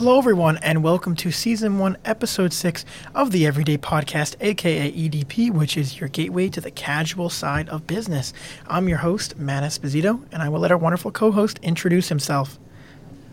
Hello, everyone, and welcome to Season 1, Episode 6 of the Everyday Podcast, aka EDP, which is your gateway to the casual side of business. I'm your host, Matt Esposito, and I will let our wonderful co host introduce himself.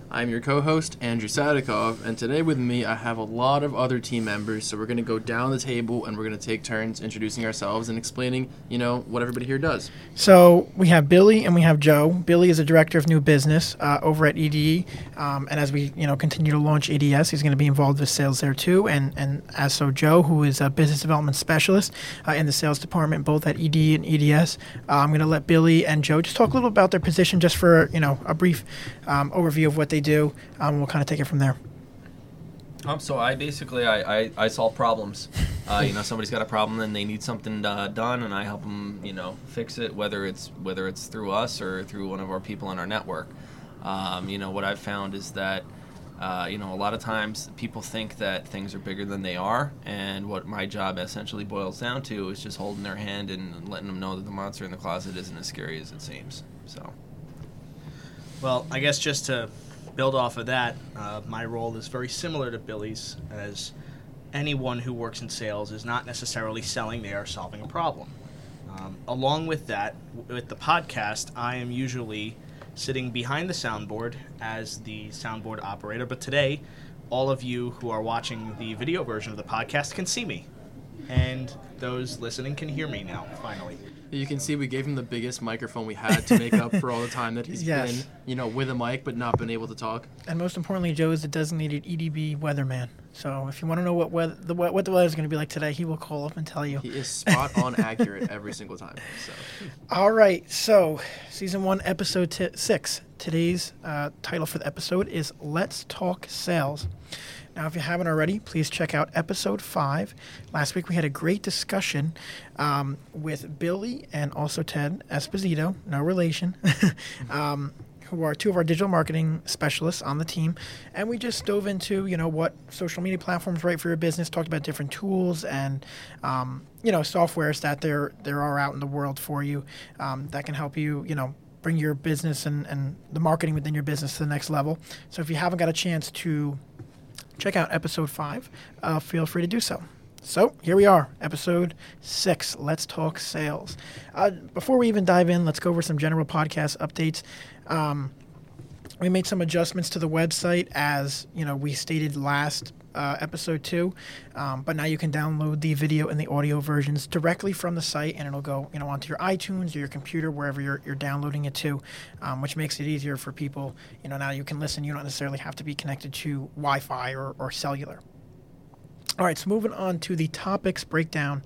I'm your co-host Andrew Sadikov, and today with me I have a lot of other team members. So we're going to go down the table and we're going to take turns introducing ourselves and explaining, you know, what everybody here does. So we have Billy and we have Joe. Billy is a director of new business uh, over at EDE, um, and as we you know continue to launch EDS, he's going to be involved with sales there too. And and as so Joe, who is a business development specialist uh, in the sales department, both at EDE and EDS. Uh, I'm going to let Billy and Joe just talk a little about their position, just for you know a brief um, overview of what they do. Um, we'll kind of take it from there. Um, so I basically I, I, I solve problems. Uh, you know, somebody's got a problem and they need something uh, done, and I help them you know fix it, whether it's whether it's through us or through one of our people in our network. Um, you know, what I've found is that uh, you know a lot of times people think that things are bigger than they are, and what my job essentially boils down to is just holding their hand and letting them know that the monster in the closet isn't as scary as it seems. So. Well, I guess just to build off of that, uh, my role is very similar to Billy's, as anyone who works in sales is not necessarily selling, they are solving a problem. Um, along with that, w- with the podcast, I am usually sitting behind the soundboard as the soundboard operator, but today, all of you who are watching the video version of the podcast can see me. And those listening can hear me now, finally. You can see we gave him the biggest microphone we had to make up for all the time that he's Yes. been, you know, with a mic but not been able to talk. And most importantly, Joe is the designated EDP weatherman. So if you want to know what weather the what what the weather is going to be like today, he will call up and tell you. He is spot on accurate every single time. So All right, so season one, episode t- six. Today's uh, title for the episode is "Let's Talk Sales." Now, if you haven't already, please check out episode five. Last week we had a great discussion um, with Billy and also Ted Esposito, no relation, um, who are two of our digital marketing specialists on the team, and we just dove into you know what social media platforms right for your business. Talked about different tools and um, you know softwares that there there are out in the world for you um, that can help you you know bring your business and, and the marketing within your business to the next level. So if you haven't got a chance to check out episode five, uh, feel free to do so. So here we are, episode six. Let's talk sales. Uh, before we even dive in, let's go over some general podcast updates. Um, we made some adjustments to the website as you know we stated last uh, episode two, um, but now you can download the video and the audio versions directly from the site, and it'll go you know onto your iTunes or your computer wherever you're, you're downloading it to, um, which makes it easier for people. You know now you can listen. You don't necessarily have to be connected to Wi-Fi or, or cellular. All right, so moving on to the topics breakdown.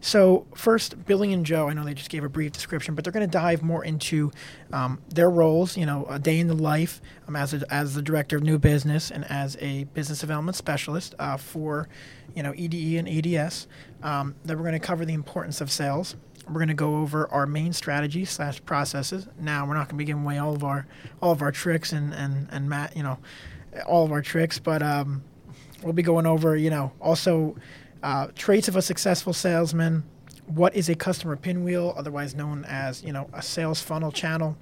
So, first, Billy and Joe, I know they just gave a brief description, but they're going to dive more into um, their roles, you know, a day in the life um, as, a, as the director of new business and as a business development specialist uh, for, you know, EDE and EDS. Um, then we're going to cover the importance of sales. We're going to go over our main strategy slash processes. Now, we're not going to be giving away all of our all of our tricks and and and Matt, you know, all of our tricks, but um, we'll be going over, you know, also uh, traits of a successful salesman. What is a customer pinwheel, otherwise known as, you know, a sales funnel channel?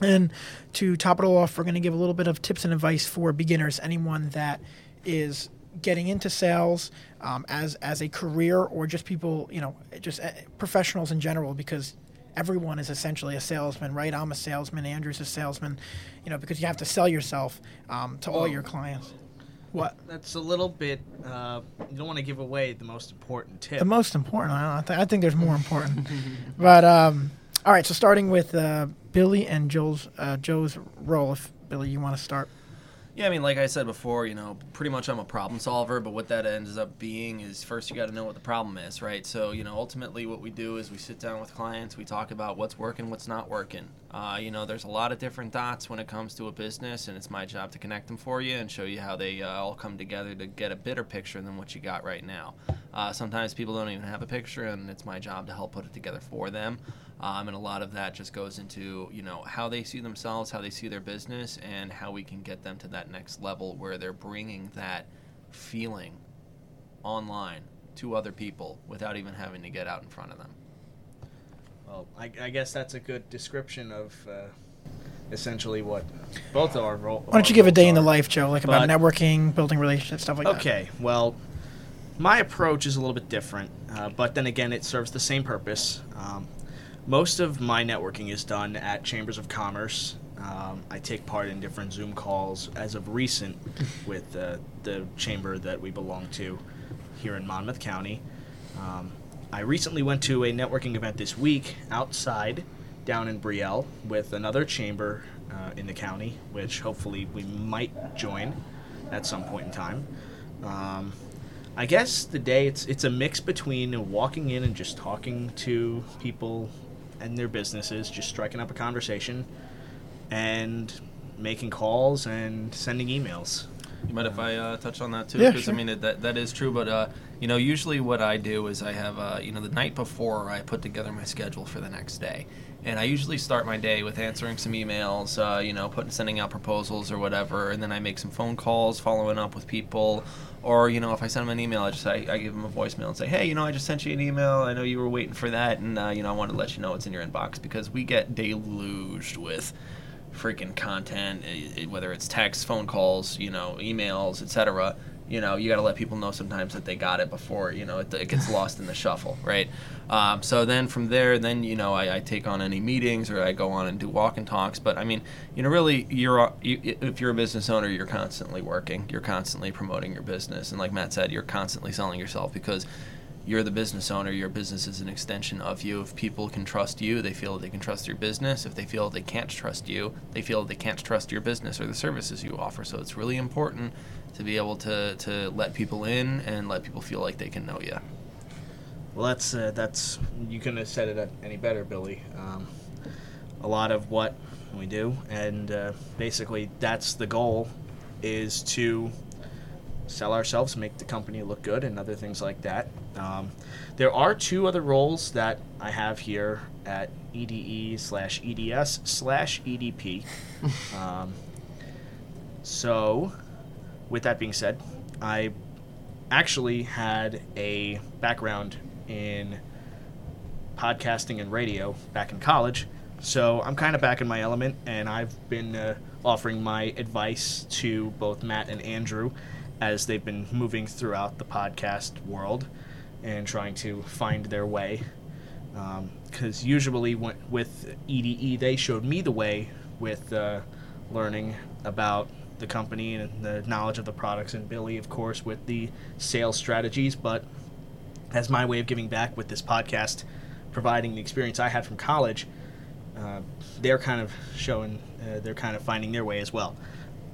And to top it all off, we're going to give a little bit of tips and advice for beginners, anyone that is getting into sales um, as as a career or just people, you know, just uh, professionals in general, because everyone is essentially a salesman, right? I'm a salesman. Andrew's a salesman, you know, because you have to sell yourself um, to all your clients. What? That's a little bit, uh, you don't want to give away the most important tip. The most important. I, th- I think there's more important. but um, all right. So starting with uh, Billy and Joel's uh, Joe's role. If Billy, you want to start. Yeah, I mean, like I said before, you know, pretty much I'm a problem solver, but what that ends up being is first you got to know what the problem is, right? So, you know, ultimately what we do is we sit down with clients, we talk about what's working, what's not working. Uh, you know, there's a lot of different dots when it comes to a business, and it's my job to connect them for you and show you how they uh, all come together to get a better picture than what you got right now. Uh, sometimes people don't even have a picture, and it's my job to help put it together for them. Um, and a lot of that just goes into you know how they see themselves, how they see their business, and how we can get them to that next level where they're bringing that feeling online to other people without even having to get out in front of them. Well, I, I guess that's a good description of uh, essentially what both of our role. Why don't you give a day in the life? life, Joe, like about networking, building relationships, stuff like that? Okay, well, my approach is a little bit different, uh, but then again, it serves the same purpose. Um, most of my networking is done at chambers of commerce. Um, I take part in different Zoom calls as of recent with uh, the chamber that we belong to here in Monmouth County. Um, I recently went to a networking event this week outside down in Brielle with another chamber uh, in the county, which hopefully we might join at some point in time. Um, I guess the day it's it's a mix between walking in and just talking to people and their businesses, just striking up a conversation, and making calls and sending emails. You mind if I uh, touch on that too? Yeah, Because sure. I mean it, that that is true, but uh, you know, usually what I do is I have uh, you know the night before I put together my schedule for the next day, and I usually start my day with answering some emails, uh, you know, putting sending out proposals or whatever, and then I make some phone calls, following up with people, or you know, if I send them an email, I just I, I give them a voicemail and say, hey, you know, I just sent you an email. I know you were waiting for that, and uh, you know, I wanted to let you know it's in your inbox because we get deluged with freaking content, i- i- whether it's text, phone calls, you know, emails, etc. You know, you got to let people know sometimes that they got it before you know it, it gets lost in the shuffle, right? Um, so then from there, then you know, I, I take on any meetings or I go on and do walk and talks. But I mean, you know, really, you're you, if you're a business owner, you're constantly working, you're constantly promoting your business, and like Matt said, you're constantly selling yourself because you're the business owner. Your business is an extension of you. If people can trust you, they feel they can trust your business. If they feel they can't trust you, they feel they can't trust your business or the services you offer. So it's really important to be able to, to let people in and let people feel like they can know you. Well, that's uh, that's you couldn't have said it any better, Billy. Um, a lot of what we do, and uh, basically that's the goal, is to sell ourselves, make the company look good, and other things like that. Um, there are two other roles that I have here at EDE slash EDS slash EDP. um, so, with that being said, I actually had a background in podcasting and radio back in college. So I'm kind of back in my element, and I've been uh, offering my advice to both Matt and Andrew as they've been moving throughout the podcast world and trying to find their way. Because usually when, with EDE, they showed me the way with uh, learning about the company and the knowledge of the products, and Billy, of course, with the sales strategies. But as my way of giving back with this podcast, providing the experience I had from college, uh, they're kind of showing, uh, they're kind of finding their way as well.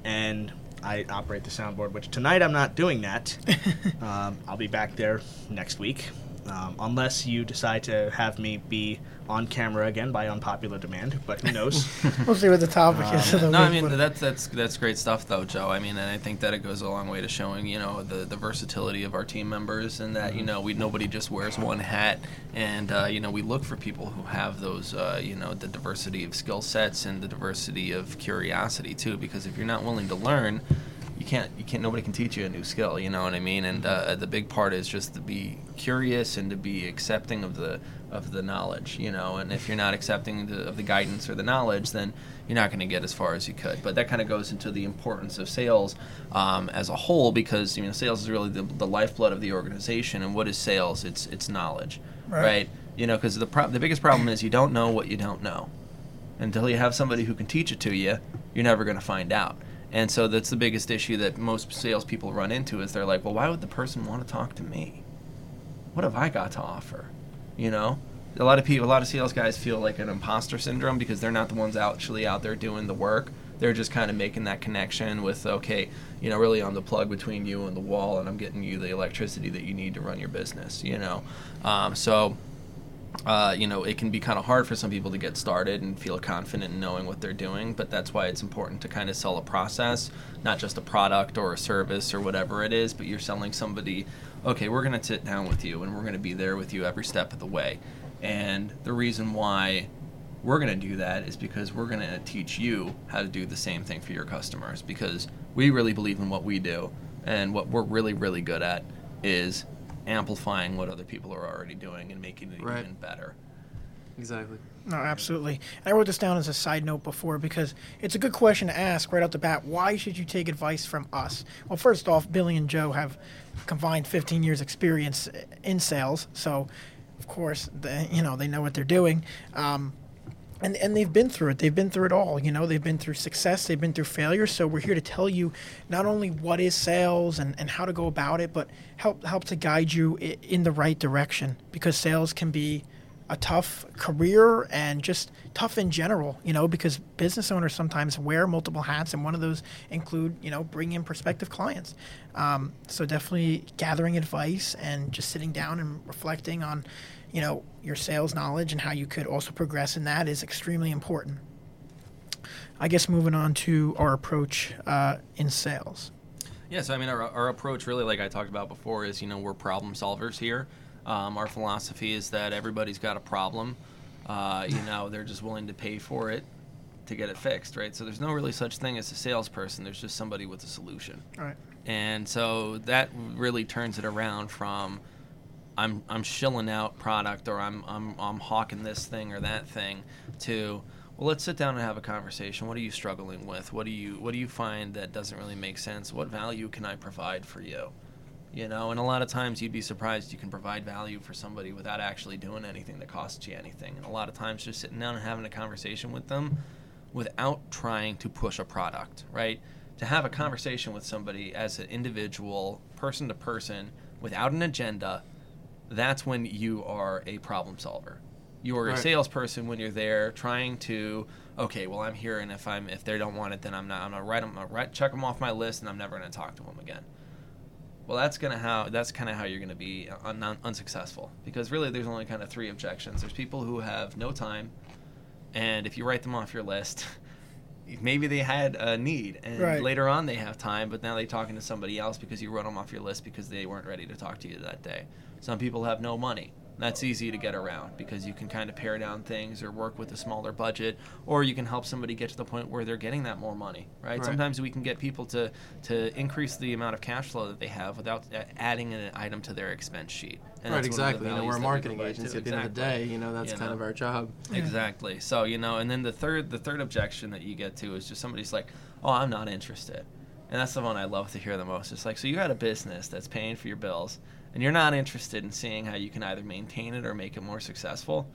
And I operate the soundboard, which tonight I'm not doing that. um, I'll be back there next week, um, unless you decide to have me be on camera again by unpopular demand. But who knows? We'll see what the topic is. of the No, I mean but- that's that's that's great stuff though, Joe. I mean, and I think that it goes a long way to showing you know the, the versatility of our team members, and that you know we nobody just wears one hat, and uh, you know we look for people who have those uh, you know the diversity of skill sets and the diversity of curiosity too. Because if you're not willing to learn, you can't you can't nobody can teach you a new skill. You know what I mean? And uh, the big part is just to be curious and to be accepting of the of the knowledge. You know, and if you're not accepting the, of the guidance or the knowledge, then you're not going to get as far as you could. But that kind of goes into the importance of sales um, as a whole because you know sales is really the, the lifeblood of the organization. And what is sales? It's it's knowledge, Right. right? You know, because the pro- the biggest problem is you don't know what you don't know. Until you have somebody who can teach it to you, you're never going to find out. And so that's the biggest issue that most salespeople run into is they're like, well, why would the person want to talk to me? What have I got to offer? You know, a lot of people, a lot of sales guys feel like an imposter syndrome because they're not the ones actually out there doing the work. They're just kind of making that connection with, okay, you know, really on the plug between you and the wall, and I'm getting you the electricity that you need to run your business. You know, um, so uh, you know, it can be kind of hard for some people to get started and feel confident in knowing what they're doing, but that's why it's important to kind of sell a process, not just a product or a service or whatever it is, but you're selling somebody, okay, we're going to sit down with you and we're going to be there with you every step of the way. And the reason why we're going to do that is because we're going to teach you how to do the same thing for your customers because we really believe in what we do and what we're really, really good at is amplifying what other people are already doing and making it Right. even better. Exactly. No, absolutely. And I wrote this down as a side note before because it's a good question to ask right out the bat. Why should you take advice from us? Well, first off, Billy and Joe have combined 15 years experience in sales, so of course, they, you know they know what they're doing. Um, and, and they've been through it. They've been through it all. You know, they've been through success. They've been through failure. So we're here to tell you not only what is sales and, and how to go about it, but help help to guide you in the right direction. Because sales can be a tough career and just tough in general. You know, because business owners sometimes wear multiple hats, and one of those include you know bringing in prospective clients. Um, so definitely gathering advice and just sitting down and reflecting on you know your sales knowledge and how you could also progress in that is extremely important. I guess moving on to our approach uh, in sales. Yeah, so I mean, our, our approach really, like I talked about before, is you know we're problem solvers here. Um, our philosophy is that everybody's got a problem. Uh, you know, they're just willing to pay for it to get it fixed, right? So there's no really such thing as a salesperson. There's just somebody with a solution. All right. And so that really turns it around from I'm I'm shilling out product or I'm I'm I'm hawking this thing or that thing to well let's sit down and have a conversation. What are you struggling with? What do you what do you find that doesn't really make sense? What value can I provide for you? You know, and a lot of times you'd be surprised you can provide value for somebody without actually doing anything that costs you anything. And a lot of times just sitting down and having a conversation with them without trying to push a product, right? To have a conversation with somebody as an individual, person to person, without an agenda, that's when you are a problem solver. You are a salesperson when you're there trying to, okay, well I'm here, and if I'm if they don't want it, then I'm not. I'm gonna write them, I'm gonna write, check them off my list, and I'm never gonna talk to them again. Well, that's gonna how that's kind of how you're gonna be uh, un- un- unsuccessful because really there's only kind of three objections. There's people who have no time, and if you write them off your list, maybe they had a need, and Right. later on they have time, but now they're talking to somebody else because you wrote them off your list because they weren't ready to talk to you that day. Some people have no money. That's easy to get around because you can kind of pare down things or work with a smaller budget, or you can help somebody get to the point where they're getting that more money, right? Right. Sometimes we can get people to, to increase the amount of cash flow that they have without uh, adding an item to their expense sheet. And right, that's one of the exactly. You know, we're a that we marketing provide, agency. too. At the end of the Exactly. day, you know, that's You kind know? of our job. Exactly. So you know, and then the third, the third objection that you get to is just somebody's like, "Oh, I'm not interested," and that's the one I love to hear the most. It's like, so you got a business that's paying for your bills, and you're not interested in seeing how you can either maintain it or make it more successful.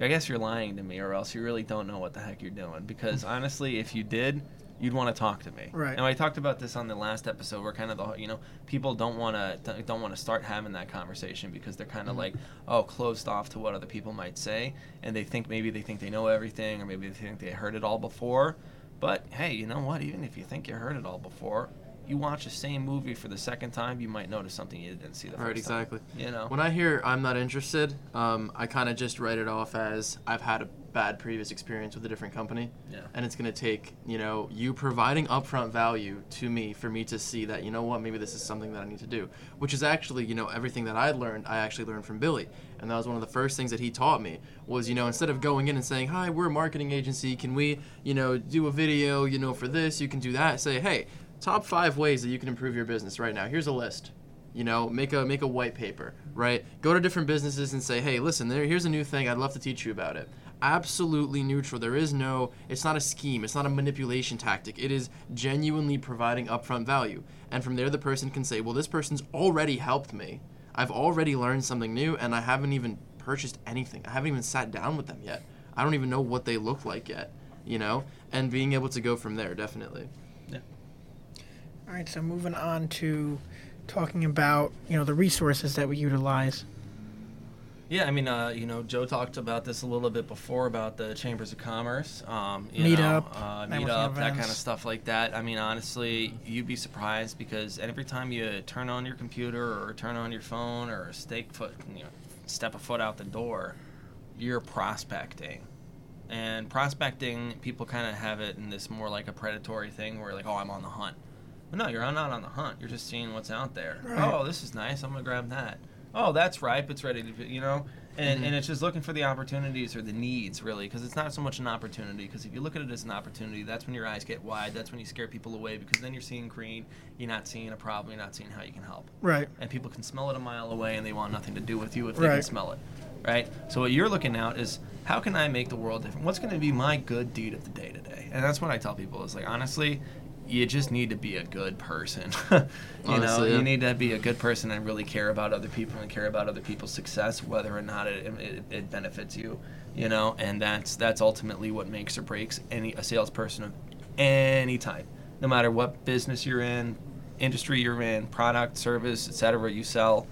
I guess you're lying to me, or else you really don't know what the heck you're doing. Because honestly, if you did, you'd want to talk to me. Right. And I talked about this on the last episode, where kind of the you know people don't want to don't want to start having that conversation because they're kind of mm-hmm. like oh closed off to what other people might say, and they think maybe they think they know everything, or maybe they think they heard it all before. But hey, you know what? Even if you think you heard it all before, you watch the same movie for the second time, you might notice something you didn't see the first time. Right, exactly. You know. When I hear I'm not interested, um, I kind of just write it off as I've had a bad previous experience with a different company. Yeah. And it's going to take, you know, you providing upfront value to me for me to see that, you know what, maybe this is something that I need to do. Which is actually, you know, everything that I learned, I actually learned from Billy. And that was one of the first things that he taught me was, you know, instead of going in and saying, hi, we're a marketing agency, can we, you know, do a video, you know, for this, you can do that. Say, hey, top five ways that you can improve your business right now. Here's a list. You know make a make a white paper right? Go to different businesses and say hey listen there here's a new thing. I'd love to teach you about it. Absolutely neutral. There is no it's not a scheme. It's not a manipulation tactic. It is genuinely providing upfront value. And from there the person can say well this person's already helped me. I've already learned something new and i haven't even purchased anything. I haven't even sat down with them yet. I don't even know what they look like yet you know? And being able to go from there definitely All right, so moving on to talking about you know the resources that we utilize. Yeah, I mean, uh, you know, Joe talked about this a little bit before about the chambers of commerce, um, you Meetup, know, uh, networking meetup, that kind of stuff like that. I mean, honestly, you'd be surprised because every time you turn on your computer or turn on your phone or stake foot, you know, step a foot out the door, you're prospecting. And prospecting, people kind of have it in this more like a predatory thing where like, oh, I'm on the hunt. No, you're not on the hunt. You're just seeing what's out there. Right. Oh, this is nice. I'm gonna grab that. Oh, that's ripe. It's ready to, you know. And, Mhm. and it's just looking for the opportunities or the needs, really, because it's not so much an opportunity. Because if you look at it as an opportunity, that's when your eyes get wide. That's when you scare people away because then you're seeing green. You're not seeing a problem. You're not seeing how you can help. Right. And people can smell it a mile away, and they want nothing to do with you if they can smell it. right? So what you're looking at is how can I make the world different? What's going to be my good deed of the day today? And that's what I tell people is like honestly, you just need to be a good person. you know, yeah. you need to be a good person and really care about other people and care about other people's success, whether or not it, it, it benefits you. You know, and that's that's ultimately what makes or breaks any a salesperson of any type, no matter what business you're in, industry you're in, product, service, etc. You sell.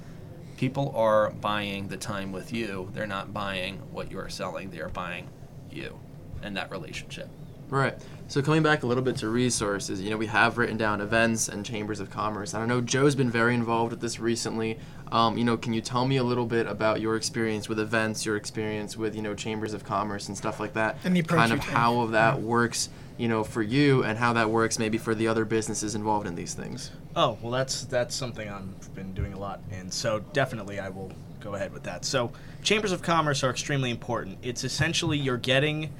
People are buying the time with you. They're not buying what you are selling. They are buying you and that relationship. Right. So coming back a little bit to resources, you know, we have written down events and chambers of commerce. And I know, Joe's been very involved with this recently. Um, you know, can you tell me a little bit about your experience with events, your experience with, you know, chambers of commerce and stuff like that? And the approach kind you of take. how that works, you know, for you and how that works maybe for the other businesses involved in these things. Oh well, that's that's something I've been doing a lot, and so definitely I will go ahead with that. So chambers of commerce are extremely important. It's essentially you're getting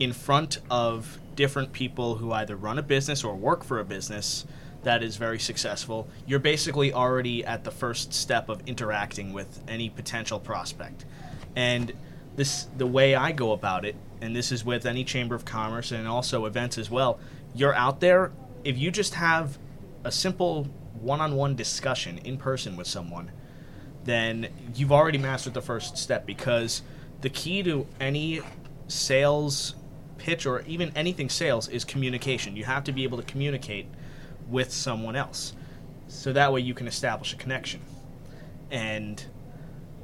in front of different people who either run a business or work for a business that is very successful. You're basically already at the first step of interacting with any potential prospect, and this the way I go about it, and this is with any chamber of commerce and also events as well. You're out there. If you just have a simple one-on-one discussion in person with someone, then you've already mastered the first step because the key to any sales pitch or even anything sales is communication. You have to be able to communicate with someone else. So that way you can establish a connection. And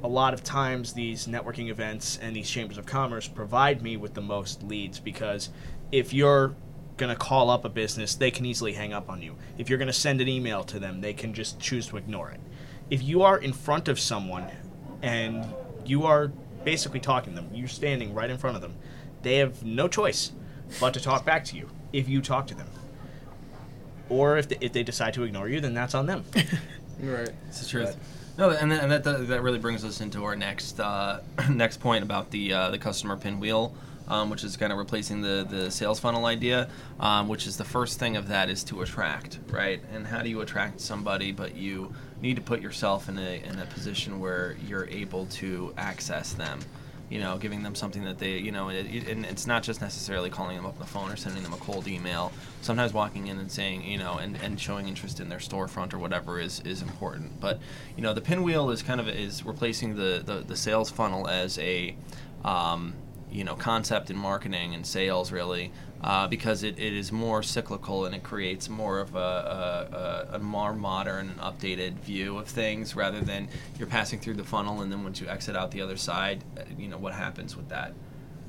a lot of times these networking events and these chambers of commerce provide me with the most leads because if you're going to call up a business, they can easily hang up on you. If you're going to send an email to them, they can just choose to ignore it. If you are in front of someone and you are basically talking to them, you're standing right in front of them, they have no choice but to talk back to you if you talk to them. Or if they, if they decide to ignore you, then that's on them. Right. It's the truth. No, and, then, and that, that that really brings us into our next uh, next point about the uh, the customer pinwheel, um, which is kind of replacing the the sales funnel idea. Um, which is the first thing of that is to attract, right? And how do you attract somebody? But you need to put yourself in a in a position where you're able to access them. You know, giving them something that they, you know, it, it, and it's not just necessarily calling them up on the phone or sending them a cold email. Sometimes walking in and saying, you know, and, and showing interest in their storefront or whatever is, is important. But, you know, the pinwheel is kind of is replacing the, the, the sales funnel as a, um, you know, concept in marketing and sales really, uh, because it, it is more cyclical and it creates more of a, a, a, more modern and updated view of things rather than you're passing through the funnel and then once you exit out the other side, uh, you know, what happens with that?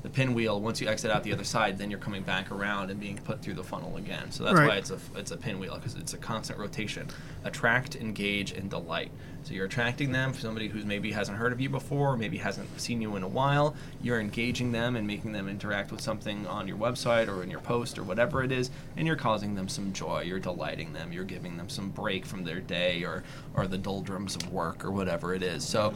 The pinwheel, once you exit out the other side, then you're coming back around and being put through the funnel again. So that's Right. why it's a it's a pinwheel because it's a constant rotation. Attract, engage, and delight. So you're attracting them, somebody who's maybe hasn't heard of you before, maybe hasn't seen you in a while. You're engaging them and making them interact with something on your website or in your post or whatever it is, and you're causing them some joy. You're delighting them. You're giving them some break from their day or or the doldrums of work or whatever it is. So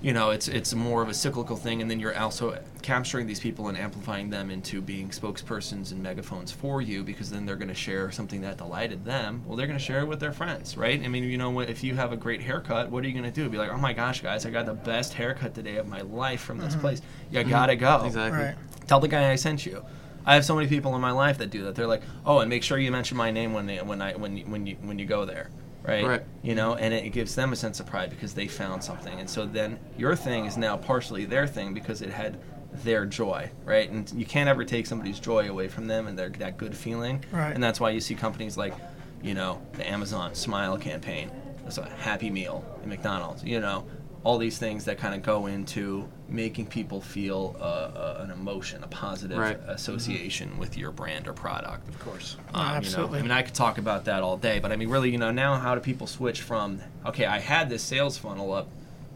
you know it's it's more of a cyclical thing and then you're also capturing these people and amplifying them into being spokespersons and megaphones for you because then they're going to share something that delighted them well they're going to share it with their friends right i mean you know what- if you have a great haircut what are you going to do be like oh my gosh guys i got the best haircut today of my life from this mm-hmm. place you mm-hmm. gotta go Exactly. Right. tell the guy I sent you. I have so many people in my life that do that. They're like, "Oh, and make sure you mention my name when they, when I when when you when you go there." Right? Right. You know, and it gives them a sense of pride because they found something. And so then your thing is now partially their thing because it had their joy, right? And you can't ever take somebody's joy away from them and their that good feeling. Right. And that's why you see companies like, you know, the Amazon Smile campaign. That's a Happy Meal at McDonald's. You know, all these things that kind of go into making people feel uh, uh, an emotion, a positive Right. association with your brand or product. Of course. Um, you know, absolutely. I mean, I could talk about that all day, but I mean, really, you know, now how do people switch from okay, I had this sales funnel up,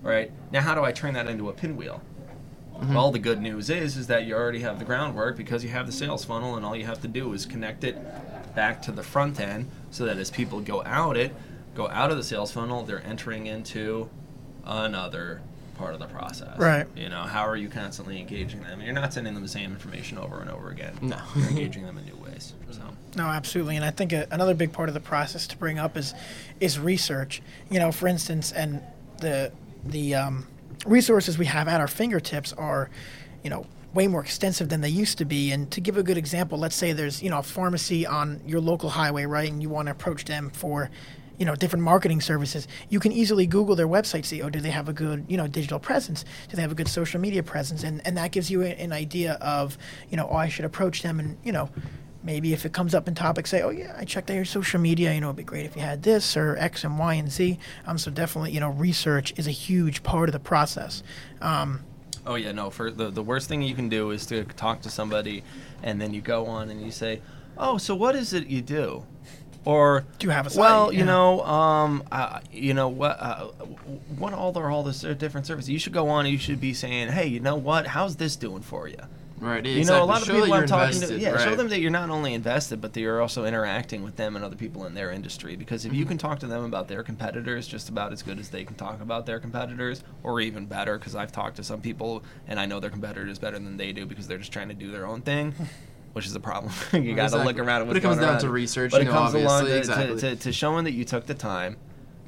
right? Now how do I turn that into a pinwheel? Well, the good news is is that you already have the groundwork because you have the sales funnel, and all you have to do is connect it back to the front end, so that as people go out it, go out of the sales funnel, they're entering into another part of the process. Right. You know, how are you constantly engaging them? You're not sending them the same information over and over again. No. You're engaging them in new ways. So. No, absolutely, and I think a, another big part of the process to bring up is is research. You know, for instance, and the the um, resources we have at our fingertips are, you know, way more extensive than they used to be. And to give a good example, let's say there's you know a pharmacy on your local highway, right, and you want to approach them for you know different marketing services. You can easily google their website see oh do they have a good you know digital presence? Do they have a good social media presence? And and that gives you a, an idea of you know oh i should approach them and you know maybe if it comes up in topics say oh yeah i checked out your social media you know it'd be great if you had this or x and y and z. Um, so definitely you know research is a huge part of the process. Um, Oh yeah, no. For the the worst thing you can do is to talk to somebody, and then you go on and you say, "Oh, so what is it you do?" Or Do you have a site? well, you Yeah. know, um, uh, you know what, uh, what all are all the different services? You should go on and you should be saying, "Hey, you know what? How's this doing for you?" Right. You know, a lot of show that people you're I'm talking invested, to, yeah, show them that you're not only invested, but that you're also interacting with them and other people in their industry. Because if you can talk to them about their competitors just about as good as they can talk about their competitors, or even better, because I've talked to some people and I know their competitors better than they do because they're just trying to do their own thing. Which is a problem. you got to Exactly. look around at But what's it comes going down around. to research, But you it know, comes along to, exactly. to, to, to showing that you took the time,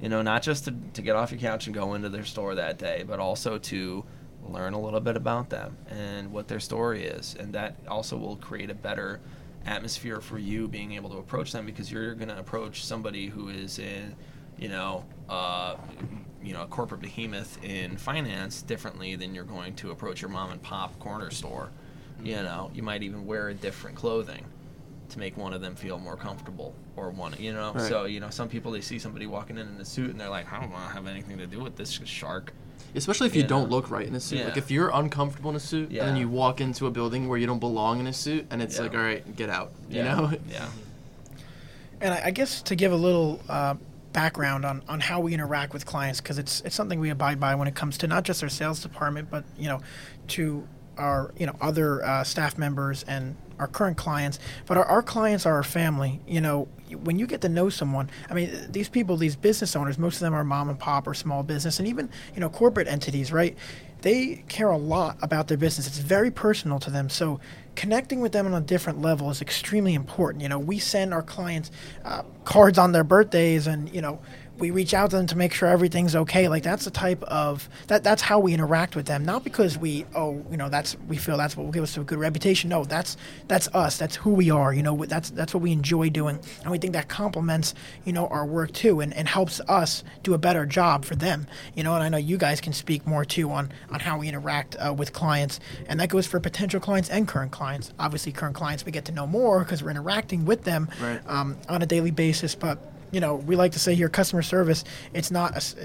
you know, not just to, to get off your couch and go into their store that day, but also to learn a little bit about them and what their story is. And that also will create a better atmosphere for you being able to approach them because you're going to approach somebody who is in, you know, uh, you know, a corporate behemoth in finance differently than you're going to approach your mom and pop corner store. You know, you might even wear a different clothing to make one of them feel more comfortable or one you know Right. so you know some people they see somebody walking in in a suit and they're like i don't want to have anything to do with this shark Especially if you you don't know? look right in a suit. Like if you're uncomfortable in a suit and then you walk into a building where you don't belong in a suit and it's Yeah. like, all right, get out. You yeah know? yeah And I I guess to give a little uh, background on, on how we interact with clients, because it's it's something we abide by when it comes to not just our sales department, but you know, to our you know other uh, staff members and our current clients. But our, our clients are our family. You know, when you get to know someone, I mean, these people, these business owners, most of them are mom and pop or small business, and even you know corporate entities, right? They care a lot about their business. It's very personal to them. So connecting with them on a different level is extremely important. You know, we send our clients uh, cards on their birthdays, and you know, we reach out to them to make sure everything's okay. Like that's the type of that. That's how we interact with them. Not because we, oh, you know, that's we feel that's what will give us a good reputation. No, that's that's us. That's who we are. You know, that's that's what we enjoy doing, and we think that complements you know our work too, and, and helps us do a better job for them. You know, and I know you guys can speak more too on on how we interact uh, with clients, and that goes for potential clients and current clients. Obviously, current clients we get to know more because we're interacting with them Right. um, on a daily basis, but you know, we like to say here, customer service. It's not. A, s- i-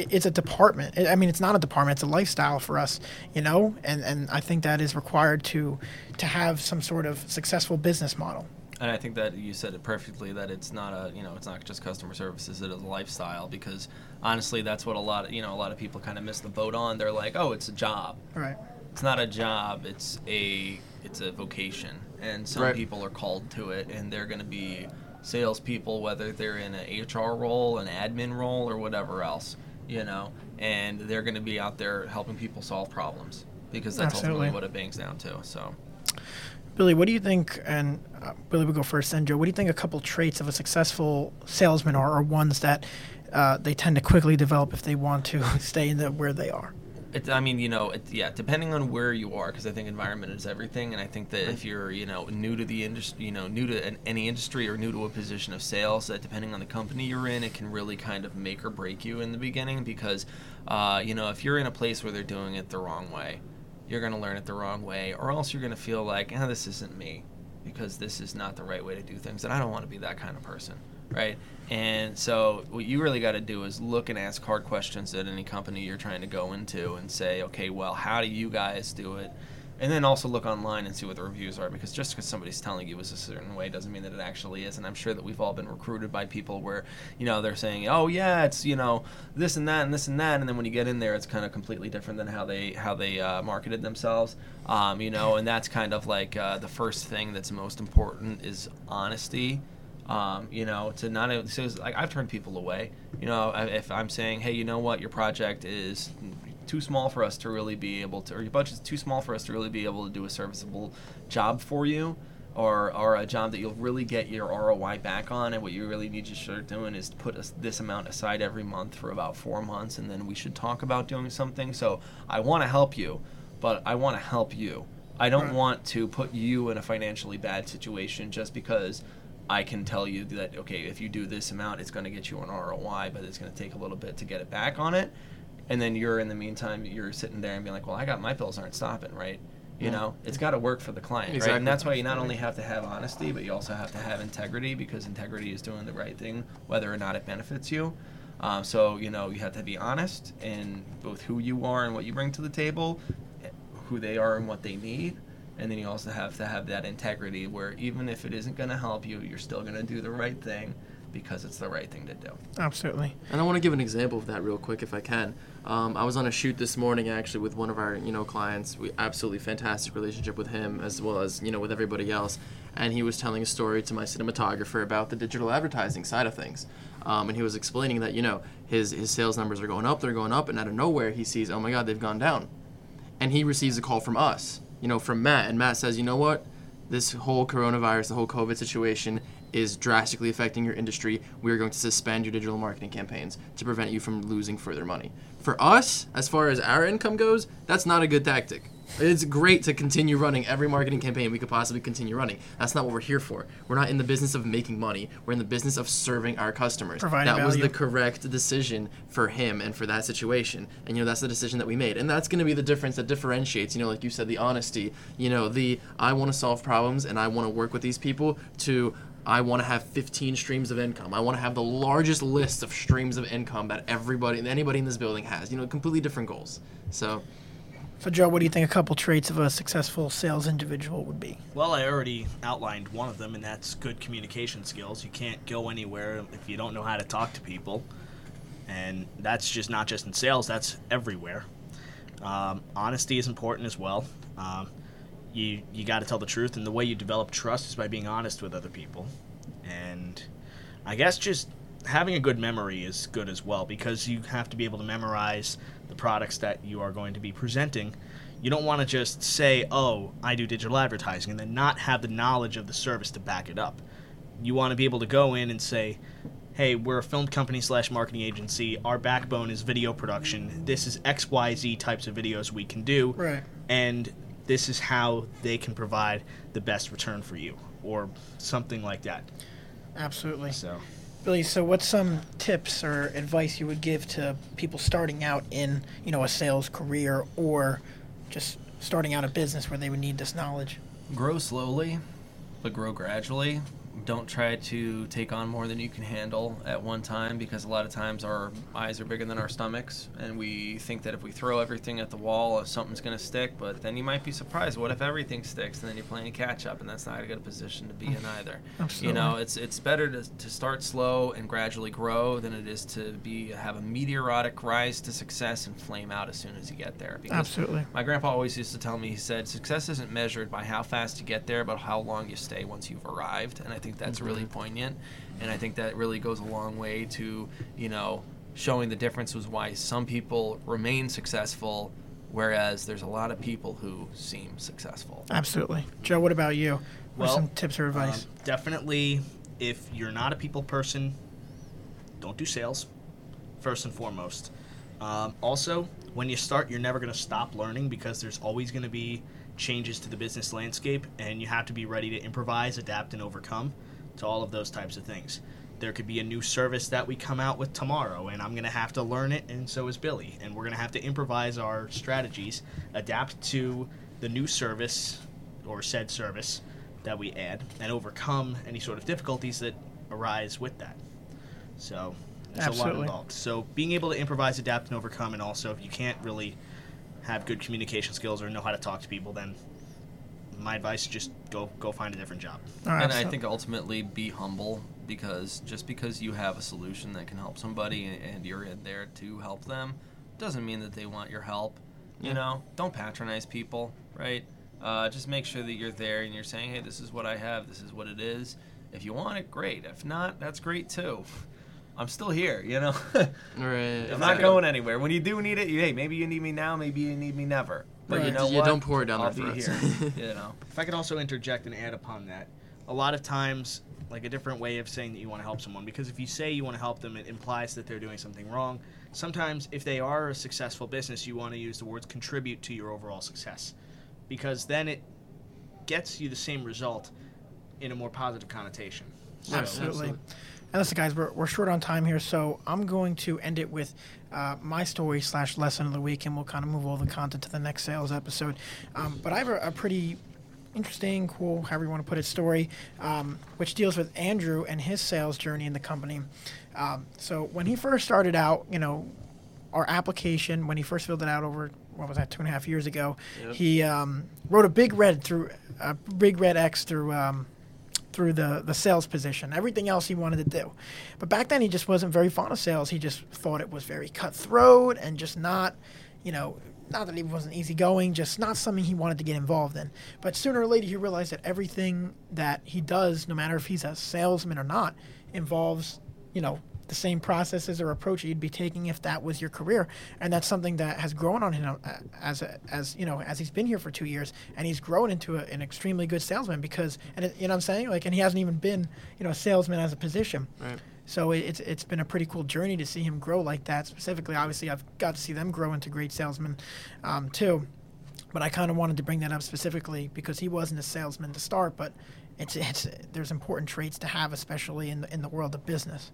i- it's a department. I mean, it's not a department. It's a lifestyle for us. You know, and and I think that is required to to have some sort of successful business model. and i think that you said it perfectly that it's not a you know it's not just customer services it is a lifestyle because honestly that's what a lot of you know a lot of people kind of miss the boat on they're like oh it's a job Right. it's not a job it's a it's a vocation and some Right. people are called to it and they're going to be salespeople whether they're in an hr role an admin role or whatever else you know and they're going to be out there helping people solve problems because that's Absolutely. ultimately what it bangs down to so Billy, what do you think? And uh, Billy, we go first. Then Joe, what do you think? A couple traits of a successful salesman are, or ones that uh, they tend to quickly develop if they want to stay in the, where they are. It, I mean, you know, it, yeah, depending on where you are, because I think environment is everything, and I think that if you're, you know, new to the industry, you know, new to an, any industry or new to a position of sales, that depending on the company you're in, it can really kind of make or break you in the beginning, because, uh, you know, if you're in a place where they're doing it the wrong way, you're going to learn it the wrong way, or else you're going to feel like, eh, this isn't me, because this is not the right way to do things, and I don't want to be that kind of person, right? And so what you really got to do is look and ask hard questions at any company you're trying to go into and say, okay, well, how do you guys do it? And then also look online and see what the reviews are because just because somebody's telling you it's a certain way doesn't mean that it actually is. And I'm sure that we've all been recruited by people where, you know, they're saying, oh yeah, it's you know this and that and this and that, and then when you get in there, it's kind of completely different than how they how they uh, marketed themselves. Um, you know, and that's kind of like uh, the first thing that's most important is honesty um, you know, to not so it's like I've turned people away. You know, if I'm saying, hey, you know what, your project is too small for us to really be able to, or your budget's too small for us to really be able to do a serviceable job for you. or, or a job that you'll really get your ROI back on, and what you really need to start doing is put a, this amount aside every month for about four months, and then we should talk about doing something. So I want to help you, but I want to help you. I don't Right. want to put you in a financially bad situation just because I can tell you that okay, if you do this amount, it's going to get you an ROI, but it's going to take a little bit to get it back on it. And then you're in the meantime, you're sitting there and being like, well, I got my bills aren't stopping, right? You Yeah. know, it's got to work for the client, right? And that's why you not only have to have honesty, but you also have to have integrity because integrity is doing the right thing, whether or not it benefits you. Um, so you know, you have to be honest in both who you are and what you bring to the table, who they are and what they need. And then you also have to have that integrity where even if it isn't going to help you, you're still going to do the right thing because it's the right thing to do. Absolutely. And I want to give an example of that real quick, if I can. Um, I was on a shoot this morning actually with one of our you know clients. We absolutely fantastic relationship with him as well as you know with everybody else. And he was telling a story to my cinematographer about the digital advertising side of things. Um, and he was explaining that you know his his sales numbers are going up, they're going up, and out of nowhere he sees, oh my God, they've gone down. And he receives a call from us, you know, from Matt, and Matt says, you know what, this whole coronavirus, the whole COVID situation is drastically affecting your industry. We are going to suspend your digital marketing campaigns to prevent you from losing further money. For us, as far as our income goes, that's not a good tactic. It's great to continue running every marketing campaign we could possibly continue running. That's not what we're here for. We're not in the business of making money. We're in the business of serving our customers. Providing that was the correct decision for him and for that situation. And you know that's the decision that we made. And that's going to be the difference that differentiates, you know, like you said the honesty, you know, the I want to solve problems and I want to work with these people to I want to have 15 streams of income. I want to have the largest list of streams of income that everybody anybody in this building has. You know, completely different goals. So, So, Joe, what do you think a couple traits of a successful sales individual would be? Well, I already outlined one of them, and that's good communication skills. You can't go anywhere if you don't know how to talk to people, and that's just not just in sales; that's everywhere. Um, honesty is important as well. Um, you you got to tell the truth, and the way you develop trust is by being honest with other people. And I guess just having a good memory is good as well because you have to be able to memorize the products that you are going to be presenting. You don't want to just say, "Oh, I do digital advertising," and then not have the knowledge of the service to back it up. You want to be able to go in and say, "Hey, we're a film company slash marketing agency. Our backbone is video production. This is X, Y, Z types of videos we can do, Right. and this is how they can provide the best return for you, or something like that." Absolutely. So. Billy, so what's some tips or advice you would give to people starting out in, you know, a sales career or just starting out a business where they would need this knowledge? Grow slowly, but grow gradually. Don't try to take on more than you can handle at one time because a lot of times our eyes are bigger than our stomachs, and we think that if we throw everything at the wall, uh, something's going to stick. But then you might be surprised. What if everything sticks? And then you're playing catch up, and that's not a good position to be in either. You know, it's it's better to, to start slow and gradually grow than it is to be have a meteoric rise to success and flame out as soon as you get there. Because Absolutely. my grandpa always used to tell me, he said, success isn't measured by how fast you get there, but how long you stay once you've arrived. And I think that's really poignant. And I think that really goes a long way to, you know, showing the differences why some people remain successful, whereas there's a lot of people who seem successful. Absolutely. Joe, what about you? What are Well, some tips or advice? Um, definitely, if you're not a people person, don't do sales, first and foremost. Um, also, when you start, you're never going to stop learning because there's always going to be changes to the business landscape, and you have to be ready to improvise, adapt, and overcome to all of those types of things. There could be a new service that we come out with tomorrow, and I'm going to have to learn it, and so is Billy. And we're going to have to improvise our strategies, adapt to the new service or said service that we add, and overcome any sort of difficulties that arise with that. So there's a lot involved. So being able to improvise, adapt, and overcome, and also if you can't really have good communication skills or know how to talk to people, then my advice is just go go find a different job. All right, And I think ultimately be humble because just because you have a solution that can help somebody and- and you're in there to help them doesn't mean that they want your help. You Yeah. know, don't patronize people, right? Uh, just make sure that you're there and you're saying, hey, this is what I have, this is what it is. If you want it, great. If not, that's great too. I'm still here, you know? right. I'm not going anywhere. When you do need it, you, hey, maybe you need me now, maybe you need me never. But you know You what? don't pour it down I'll their be throats. here. you know. If I could also interject and add upon that, a lot of times, like a different way of saying that you want to help someone, because if you say you want to help them, it implies that they're doing something wrong. Sometimes, if they are a successful business, you want to use the words contribute to your overall success, because then it gets you the same result in a more positive connotation. So- Absolutely. And listen, guys, we're, we're short on time here, so I'm going to end it with uh, my story slash lesson of the week, and we'll kind of move all the content to the next sales episode. Um, but I have a, a pretty interesting, cool, however you want to put it, story, um, which deals with Andrew and his sales journey in the company. Um, so when he first started out, you know, our application when he first filled it out over what was that two and a half years ago, Yep. he um, wrote a big red through a big red X through um, through the the sales position. Everything else he wanted to do, but back then he just wasn't very fond of sales. He just thought it was very cutthroat and just not, you know. Not that he wasn't easygoing, just not something he wanted to get involved in. But sooner or later, he realized that everything that he does, no matter if he's a salesman or not, involves, you know, the same processes or approach you'd be taking if that was your career, and that's something that has grown on him uh, as a, as you know as he's been here for two years, and he's grown into a, an extremely good salesman because, and it, you know what I'm saying, like, and he hasn't even been you know a salesman as a position. Right. So it, it's it's been a pretty cool journey to see him grow like that. Specifically, obviously, I've got to see them grow into great salesmen, um, too. But I kind of wanted to bring that up specifically because he wasn't a salesman to start, but it's it's there's important traits to have, especially in the in the world of business.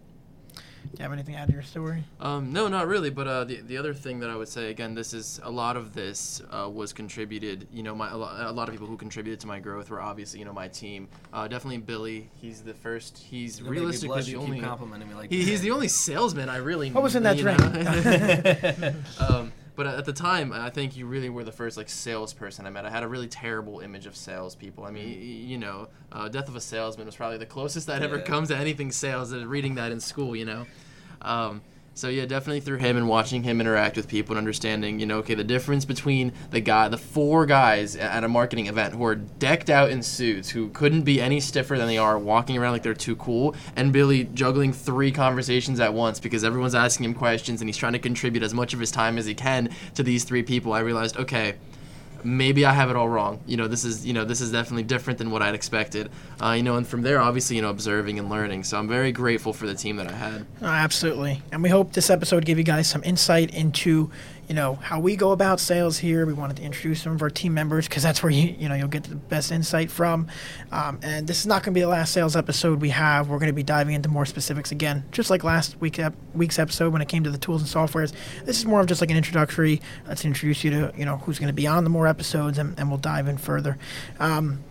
Do you have anything to add to your story? Um, no, not really. But uh, the the other thing that I would say again, this is a lot of this uh, was contributed. You know, my a lot, a lot of people who contributed to my growth were obviously you know my team. Uh, definitely Billy. He's the first. He's You'll realistically blush, the only. keep complimenting me like He, he's the only salesman I really. What was in that you drink? um, but at the time, I think you really were the first like salesperson I met. I had a really terrible image of salespeople. I mean, y- you know, uh, Death of a Salesman was probably the closest that ever comes to anything sales. uh, Reading that in school, you know. Um, so yeah, definitely through him and watching him interact with people and understanding, you know, okay, the difference between the guy, the four guys at a marketing event who are decked out in suits, who couldn't be any stiffer than they are, walking around like they're too cool, and Billy juggling three conversations at once because everyone's asking him questions and he's trying to contribute as much of his time as he can to these three people. I realized, okay, maybe I have it all wrong. You know, this is you know this is definitely different than what I'd expected. Uh, you know, and from there, obviously, you know, observing and learning. So I'm very grateful for the team that I had. Oh, absolutely. And we hope this episode gave you guys some insight into, you know, how we go about sales here. We wanted to introduce some of our team members because that's where you, you know, you'll get the best insight from. Um, and this is not going to be the last sales episode we have. We're going to be diving into more specifics again, just like last week ep- week's episode when it came to the tools and softwares. This is more of just like an introductory. Let's introduce you to, you know, who's going to be on the more episodes, and, and we'll dive in further. Um,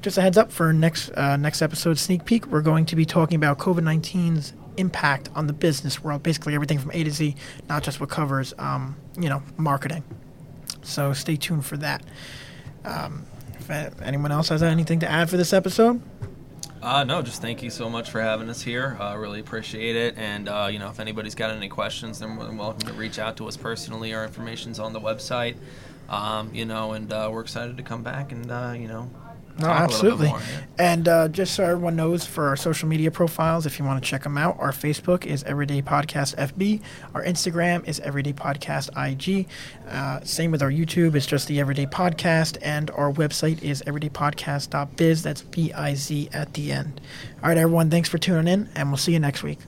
just a heads up for next uh, next episode sneak peek. We're going to be talking about COVID 19's impact on the business world, basically everything from A to Z, not just what covers um, you know marketing. So stay tuned for that. Um, if anyone else has anything to add for this episode, Uh, no, just thank you so much for having us here. Uh, really appreciate it. And, uh, you know, if anybody's got any questions, they're more than welcome to reach out to us personally. Our information's on the website. Um, you know, and uh, we're excited to come back and, uh, you know, No, talk a little bit absolutely. more, yeah. And uh, just so everyone knows, for our social media profiles, if you want to check them out, our Facebook is Everyday Podcast FB. Our Instagram is Everyday Podcast IG. Uh, same with our YouTube, it's just the Everyday Podcast. And our website is everydaypodcast.biz. That's B I Z at the end. All right, everyone, thanks for tuning in, and we'll see you next week.